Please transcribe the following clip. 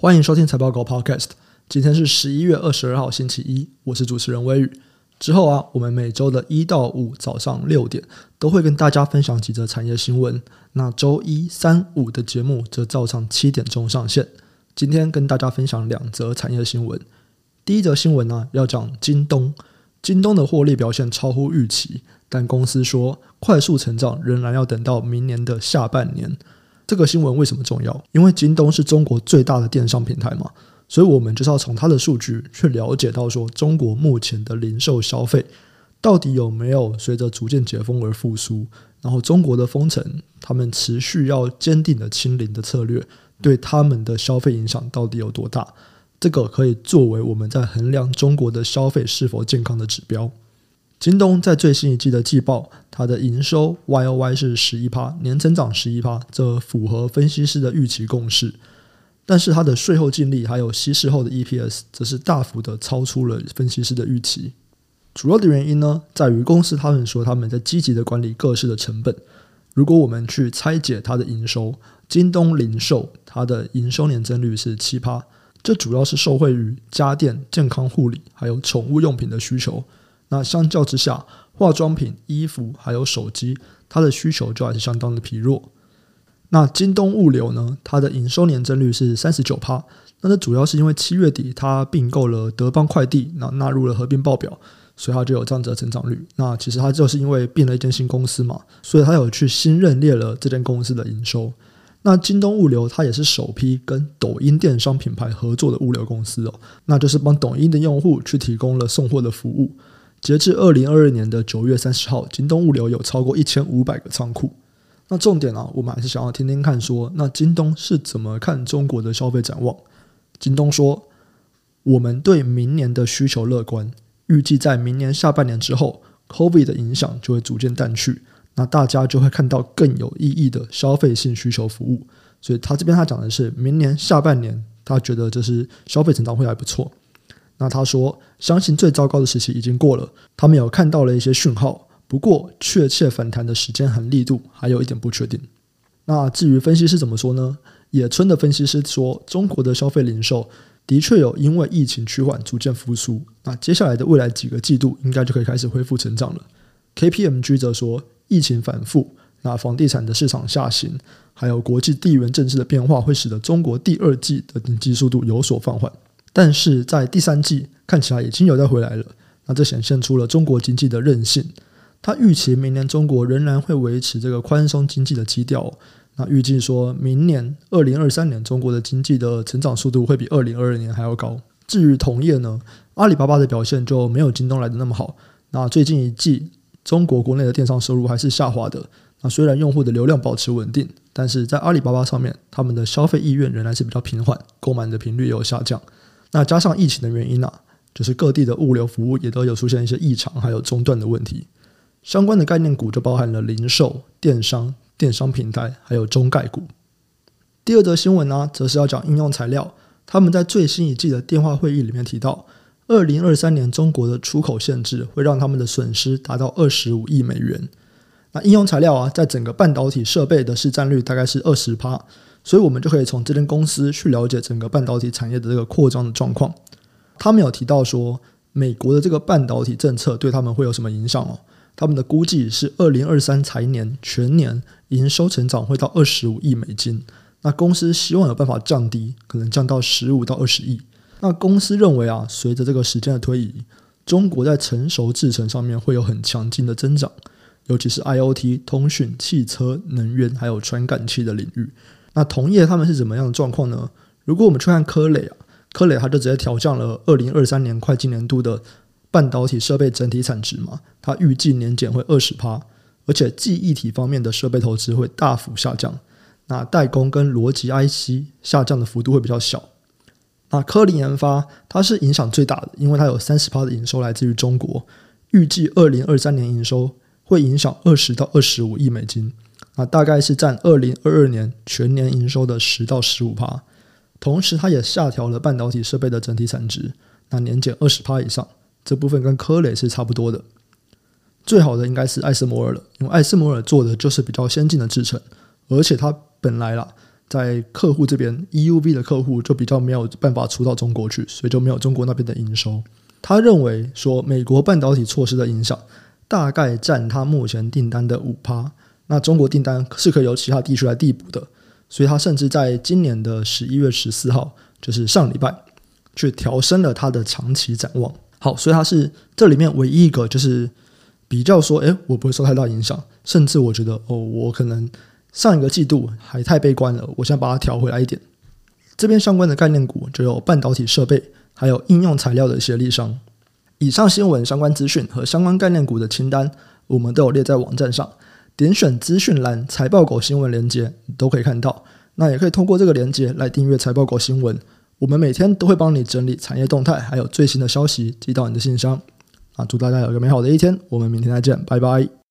欢迎收听财报狗 Podcast。今天是十一月二十二号，星期一，我是主持人威宇。之后啊，我们每周的一到五早上六点都会跟大家分享几则产业新闻。那周一、三、五的节目则照常七点钟上线。今天跟大家分享两则产业新闻。第一则新闻呢，要讲京东。京东的获利表现超乎预期，但公司说快速成长仍然要等到明年的下半年。这个新闻为什么重要？因为京东是中国最大的电商平台嘛，所以我们就是要从它的数据去了解到说，中国目前的零售消费到底有没有随着逐渐解封而复苏，然后中国的封城，他们持续要坚定的清零的策略，对他们的消费影响到底有多大？这个可以作为我们在衡量中国的消费是否健康的指标。京东在最新一季的季报，它的营收 Y O Y 是十一趴，年增长十一趴，这符合分析师的预期共识。但是它的税后净利还有稀释后的 E P S 则是大幅的超出了分析师的预期。主要的原因呢，在于公司他们说他们在积极的管理各式的成本。如果我们去拆解它的营收，京东零售它的营收年增率是七趴，这主要是受惠于家电、健康护理还有宠物用品的需求。那相较之下，化妆品、衣服还有手机，它的需求就还是相当的疲弱。那京东物流呢？它的营收年增率是三十九趴。那这主要是因为七月底它并购了德邦快递，那纳入了合并报表，所以它就有这样子的成长率。那其实它就是因为并了一间新公司嘛，所以它有去新认列了这间公司的营收。那京东物流它也是首批跟抖音电商品牌合作的物流公司哦，那就是帮抖音的用户去提供了送货的服务。截至二零二二年的九月三十号，京东物流有超过一千五百个仓库。那重点啊，我们还是想要听听看说，那京东是怎么看中国的消费展望？京东说，我们对明年的需求乐观，预计在明年下半年之后，COVID 的影响就会逐渐淡去，那大家就会看到更有意义的消费性需求服务。所以他这边他讲的是明年下半年，他觉得这是消费成长会还不错。那他说，相信最糟糕的时期已经过了，他们有看到了一些讯号，不过确切反弹的时间和力度还有一点不确定。那至于分析师怎么说呢？野村的分析师说，中国的消费零售的确有因为疫情趋缓逐渐复苏，那接下来的未来几个季度应该就可以开始恢复成长了。KPMG 则说，疫情反复，那房地产的市场下行，还有国际地缘政治的变化，会使得中国第二季的经济速度有所放缓。但是在第三季看起来已经有在回来了，那这显现出了中国经济的韧性。他预期明年中国仍然会维持这个宽松经济的基调。那预计说明年二零二三年中国的经济的成长速度会比二零二二年还要高。至于同业呢，阿里巴巴的表现就没有京东来的那么好。那最近一季中国国内的电商收入还是下滑的。那虽然用户的流量保持稳定，但是在阿里巴巴上面，他们的消费意愿仍然是比较平缓，购买的频率也有下降。那加上疫情的原因啊，就是各地的物流服务也都有出现一些异常，还有中断的问题。相关的概念股就包含了零售、电商、电商平台，还有中概股。第二则新闻呢，则是要讲应用材料。他们在最新一季的电话会议里面提到，二零二三年中国的出口限制会让他们的损失达到二十五亿美元。那应用材料啊，在整个半导体设备的市占率大概是二十趴。所以，我们就可以从这间公司去了解整个半导体产业的这个扩张的状况。他们有提到说，美国的这个半导体政策对他们会有什么影响哦？他们的估计是，二零二三财年全年营收成长会到二十五亿美金。那公司希望有办法降低，可能降到十五到二十亿。那公司认为啊，随着这个时间的推移，中国在成熟制程上面会有很强劲的增长，尤其是 IoT、通讯、汽车、能源还有传感器的领域。那同业他们是怎么样的状况呢？如果我们去看科磊啊，科磊他就直接调降了二零二三年会计年度的半导体设备整体产值嘛，它预计年减会二十趴，而且记忆体方面的设备投资会大幅下降。那代工跟逻辑 IC 下降的幅度会比较小。那科林研发它是影响最大的，因为它有三十趴的营收来自于中国，预计二零二三年营收会影响二十到二十五亿美金。那大概是占二零二二年全年营收的十到十五趴，同时它也下调了半导体设备的整体产值，那年减二十趴以上，这部分跟科磊是差不多的。最好的应该是艾斯摩尔了，因为艾斯摩尔做的就是比较先进的制程，而且它本来啦在客户这边，EUV 的客户就比较没有办法出到中国去，所以就没有中国那边的营收。他认为说，美国半导体措施的影响大概占他目前订单的五趴，那中国订单是可以由其他地区来递补的，所以他甚至在今年的十一月十四号，就是上礼拜，去调升了他的长期展望。好，所以他是这里面唯一一个就是比较说，诶，我不会受太大影响，甚至我觉得，哦，我可能。上一个季度还太悲观了，我想把它调回来一点。这边相关的概念股就有半导体设备，还有应用材料的协力商。以上新闻相关资讯和相关概念股的清单，我们都有列在网站上，点选资讯栏财报狗新闻连接，你都可以看到。那也可以通过这个连接来订阅财报狗新闻，我们每天都会帮你整理产业动态，还有最新的消息寄到你的信箱。啊，祝大家有一个美好的一天，我们明天再见，拜拜。